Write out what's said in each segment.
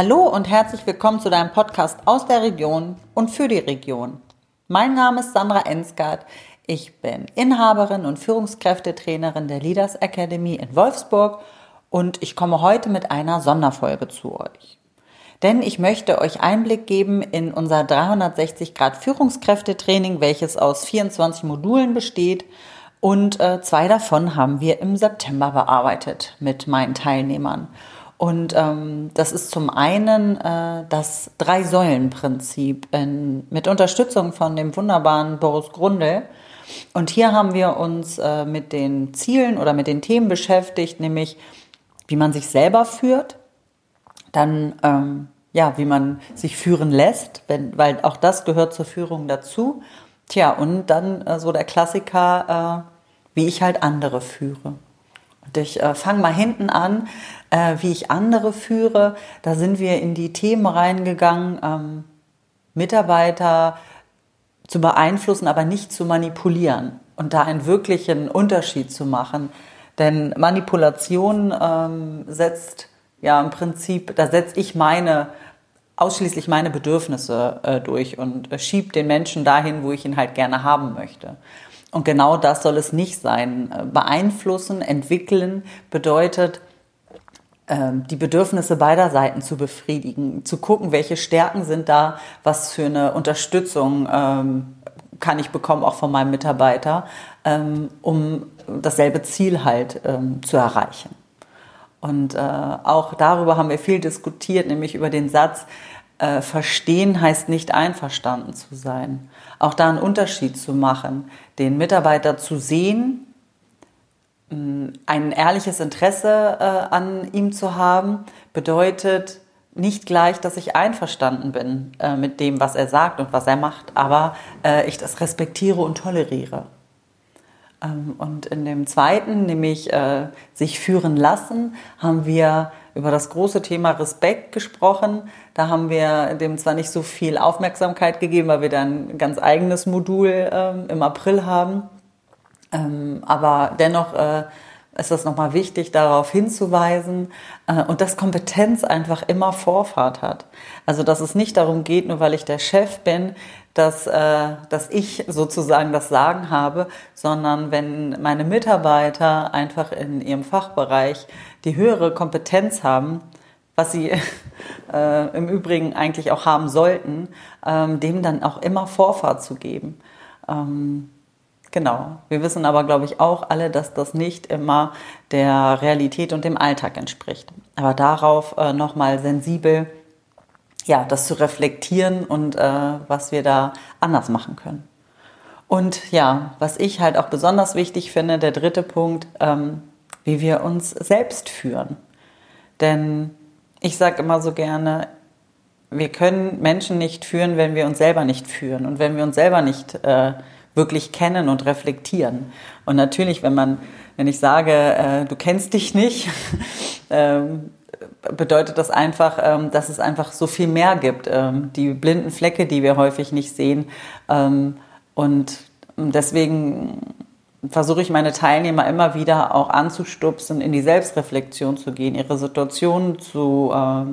Hallo und herzlich willkommen zu deinem Podcast aus der Region und für die Region. Mein Name ist Sandra Ensgard. Ich bin Inhaberin und Führungskräftetrainerin der Leaders Academy in Wolfsburg und ich komme heute mit einer Sonderfolge zu euch. Denn ich möchte euch Einblick geben in unser 360 Grad Führungskräftetraining, welches aus 24 Modulen besteht und äh, zwei davon haben wir im September bearbeitet mit meinen Teilnehmern. Und ähm, das ist zum einen äh, das Drei-Säulen-Prinzip mit Unterstützung von dem wunderbaren Boris Grundel. Und hier haben wir uns äh, mit den Zielen oder mit den Themen beschäftigt, nämlich wie man sich selber führt, dann ähm, ja, wie man sich führen lässt, wenn, weil auch das gehört zur Führung dazu. Tja, und dann äh, so der Klassiker, äh, wie ich halt andere führe. Ich äh, fange mal hinten an, äh, wie ich andere führe. Da sind wir in die Themen reingegangen, ähm, Mitarbeiter zu beeinflussen, aber nicht zu manipulieren und da einen wirklichen Unterschied zu machen. Denn Manipulation ähm, setzt ja im Prinzip, da setze ich meine ausschließlich meine Bedürfnisse äh, durch und äh, schiebt den Menschen dahin, wo ich ihn halt gerne haben möchte. Und genau das soll es nicht sein. Äh, beeinflussen, entwickeln bedeutet, ähm, die Bedürfnisse beider Seiten zu befriedigen, zu gucken, welche Stärken sind da, was für eine Unterstützung ähm, kann ich bekommen, auch von meinem Mitarbeiter, ähm, um dasselbe Ziel halt ähm, zu erreichen. Und äh, auch darüber haben wir viel diskutiert, nämlich über den Satz, äh, verstehen heißt nicht einverstanden zu sein. Auch da einen Unterschied zu machen, den Mitarbeiter zu sehen, ein ehrliches Interesse äh, an ihm zu haben, bedeutet nicht gleich, dass ich einverstanden bin äh, mit dem, was er sagt und was er macht, aber äh, ich das respektiere und toleriere. Ähm, und in dem zweiten, nämlich äh, sich führen lassen, haben wir über das große Thema Respekt gesprochen. Da haben wir dem zwar nicht so viel Aufmerksamkeit gegeben, weil wir dann ein ganz eigenes Modul ähm, im April haben. Ähm, aber dennoch äh, ist es nochmal wichtig, darauf hinzuweisen äh, und dass Kompetenz einfach immer Vorfahrt hat. Also dass es nicht darum geht, nur weil ich der Chef bin, dass, äh, dass ich sozusagen das Sagen habe, sondern wenn meine Mitarbeiter einfach in ihrem Fachbereich die höhere Kompetenz haben, was sie äh, im Übrigen eigentlich auch haben sollten, ähm, dem dann auch immer Vorfahrt zu geben. Ähm, Genau. Wir wissen aber, glaube ich, auch alle, dass das nicht immer der Realität und dem Alltag entspricht. Aber darauf äh, nochmal sensibel, ja, das zu reflektieren und äh, was wir da anders machen können. Und ja, was ich halt auch besonders wichtig finde, der dritte Punkt, ähm, wie wir uns selbst führen. Denn ich sage immer so gerne, wir können Menschen nicht führen, wenn wir uns selber nicht führen und wenn wir uns selber nicht äh, wirklich kennen und reflektieren. Und natürlich, wenn man, wenn ich sage, äh, du kennst dich nicht, ähm, bedeutet das einfach, ähm, dass es einfach so viel mehr gibt. Ähm, die blinden Flecke, die wir häufig nicht sehen. Ähm, und deswegen versuche ich meine Teilnehmer immer wieder auch anzustupsen, in die Selbstreflexion zu gehen, ihre Situation zu äh,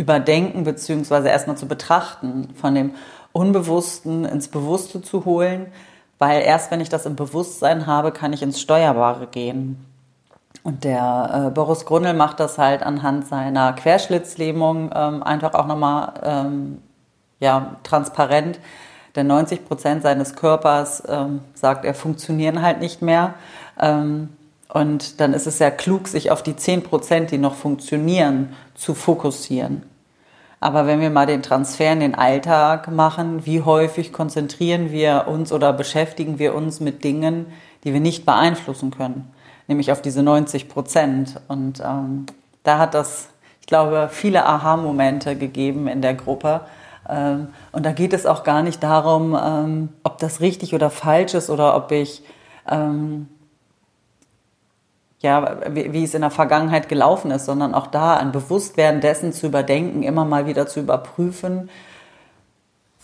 überdenken, beziehungsweise erstmal zu betrachten, von dem Unbewussten ins Bewusste zu holen, weil erst wenn ich das im Bewusstsein habe, kann ich ins Steuerbare gehen. Und der äh, Boris Grundl macht das halt anhand seiner Querschnittslähmung ähm, einfach auch nochmal ähm, ja, transparent. Denn 90 Prozent seines Körpers, ähm, sagt er, funktionieren halt nicht mehr. Ähm, und dann ist es ja klug, sich auf die 10 Prozent, die noch funktionieren, zu fokussieren. Aber wenn wir mal den Transfer in den Alltag machen, wie häufig konzentrieren wir uns oder beschäftigen wir uns mit Dingen, die wir nicht beeinflussen können, nämlich auf diese 90 Prozent. Und ähm, da hat das, ich glaube, viele Aha-Momente gegeben in der Gruppe. Ähm, und da geht es auch gar nicht darum, ähm, ob das richtig oder falsch ist oder ob ich ähm, ja, wie, wie es in der Vergangenheit gelaufen ist, sondern auch da ein Bewusstwerden dessen zu überdenken, immer mal wieder zu überprüfen,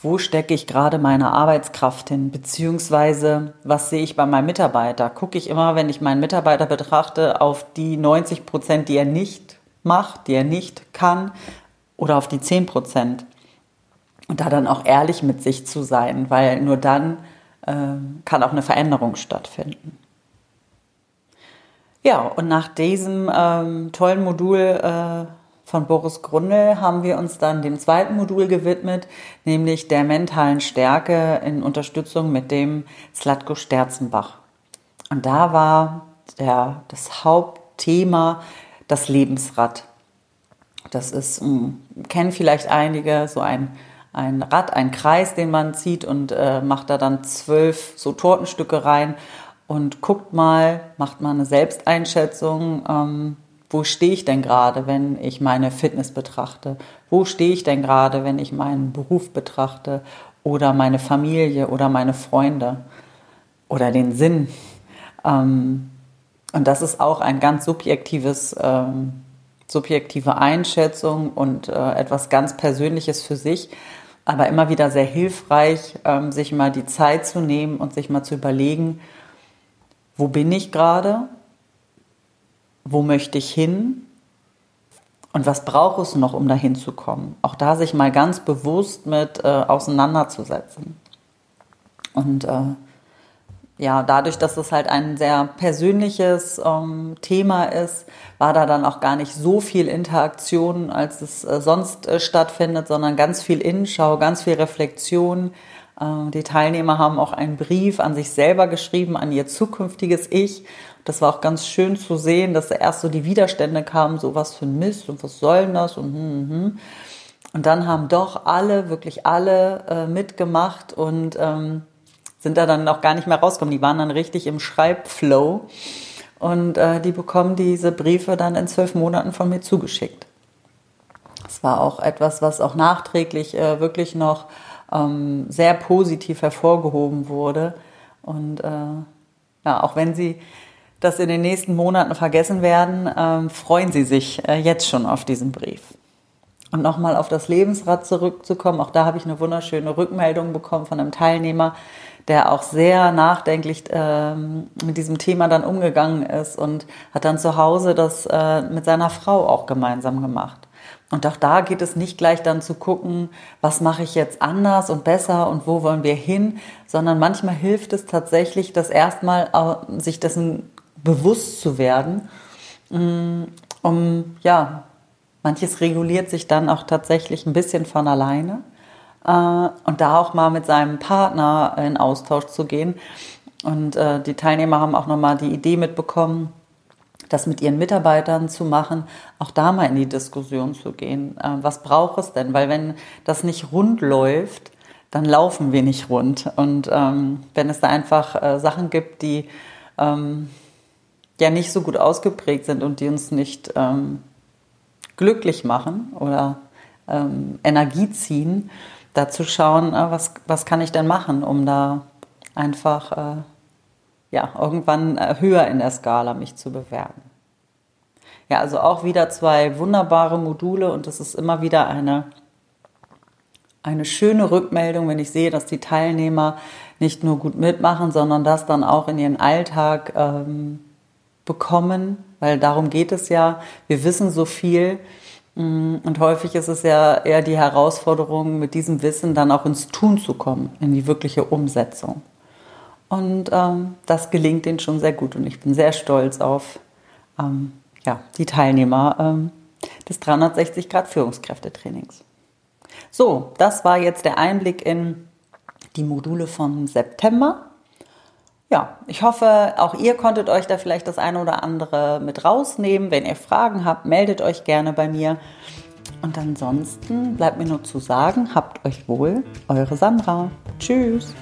wo stecke ich gerade meine Arbeitskraft hin, beziehungsweise was sehe ich bei meinem Mitarbeiter? Gucke ich immer, wenn ich meinen Mitarbeiter betrachte, auf die 90 Prozent, die er nicht macht, die er nicht kann, oder auf die 10 Prozent. Und da dann auch ehrlich mit sich zu sein, weil nur dann äh, kann auch eine Veränderung stattfinden. Ja, und nach diesem ähm, tollen Modul äh, von Boris Grundl haben wir uns dann dem zweiten Modul gewidmet, nämlich der mentalen Stärke in Unterstützung mit dem Slatko Sterzenbach. Und da war der, das Hauptthema das Lebensrad. Das ist, hm, kennen vielleicht einige, so ein, ein Rad, ein Kreis, den man zieht und äh, macht da dann zwölf so Tortenstücke rein und guckt mal, macht mal eine Selbsteinschätzung, ähm, wo stehe ich denn gerade, wenn ich meine Fitness betrachte? Wo stehe ich denn gerade, wenn ich meinen Beruf betrachte oder meine Familie oder meine Freunde oder den Sinn? Ähm, und das ist auch ein ganz subjektives, ähm, subjektive Einschätzung und äh, etwas ganz Persönliches für sich, aber immer wieder sehr hilfreich, ähm, sich mal die Zeit zu nehmen und sich mal zu überlegen, wo bin ich gerade, wo möchte ich hin und was braucht es noch, um dahin zu kommen. Auch da sich mal ganz bewusst mit äh, auseinanderzusetzen. Und äh, ja, dadurch, dass es halt ein sehr persönliches ähm, Thema ist, war da dann auch gar nicht so viel Interaktion, als es äh, sonst äh, stattfindet, sondern ganz viel Innenschau, ganz viel Reflexion. Äh, die Teilnehmer haben auch einen Brief an sich selber geschrieben, an ihr zukünftiges Ich. Das war auch ganz schön zu sehen, dass da erst so die Widerstände kamen, so was für ein Mist und was soll das und hm, hm, hm. Und dann haben doch alle, wirklich alle äh, mitgemacht und ähm, sind da dann auch gar nicht mehr rausgekommen. Die waren dann richtig im Schreibflow und äh, die bekommen diese Briefe dann in zwölf Monaten von mir zugeschickt. Das war auch etwas, was auch nachträglich äh, wirklich noch ähm, sehr positiv hervorgehoben wurde. Und äh, ja, auch wenn sie das in den nächsten Monaten vergessen werden, ähm, freuen sie sich äh, jetzt schon auf diesen Brief. Und nochmal auf das Lebensrad zurückzukommen, auch da habe ich eine wunderschöne Rückmeldung bekommen von einem Teilnehmer, der auch sehr nachdenklich ähm, mit diesem Thema dann umgegangen ist und hat dann zu Hause das äh, mit seiner Frau auch gemeinsam gemacht. Und auch da geht es nicht gleich dann zu gucken, was mache ich jetzt anders und besser und wo wollen wir hin, sondern manchmal hilft es tatsächlich, das erstmal sich dessen bewusst zu werden, mm, um ja, manches reguliert sich dann auch tatsächlich ein bisschen von alleine äh, und da auch mal mit seinem Partner in Austausch zu gehen. Und äh, die Teilnehmer haben auch nochmal die Idee mitbekommen, das mit ihren Mitarbeitern zu machen, auch da mal in die Diskussion zu gehen. Äh, was braucht es denn? Weil wenn das nicht rund läuft, dann laufen wir nicht rund. Und ähm, wenn es da einfach äh, Sachen gibt, die ähm, ja nicht so gut ausgeprägt sind und die uns nicht ähm, glücklich machen oder ähm, Energie ziehen, da zu schauen, äh, was, was kann ich denn machen, um da einfach äh, ja, irgendwann äh, höher in der Skala mich zu bewerben. Ja, also auch wieder zwei wunderbare Module und es ist immer wieder eine, eine schöne Rückmeldung, wenn ich sehe, dass die Teilnehmer nicht nur gut mitmachen, sondern das dann auch in ihren Alltag ähm, bekommen, weil darum geht es ja. Wir wissen so viel mm, und häufig ist es ja eher die Herausforderung, mit diesem Wissen dann auch ins Tun zu kommen, in die wirkliche Umsetzung. Und ähm, das gelingt ihnen schon sehr gut und ich bin sehr stolz auf ähm, ja, die Teilnehmer ähm, des 360 Grad Führungskräftetrainings. So, das war jetzt der Einblick in die Module von September ja, ich hoffe, auch ihr konntet euch da vielleicht das eine oder andere mit rausnehmen. Wenn ihr Fragen habt, meldet euch gerne bei mir. Und ansonsten bleibt mir nur zu sagen, habt euch wohl, eure Sandra. Tschüss.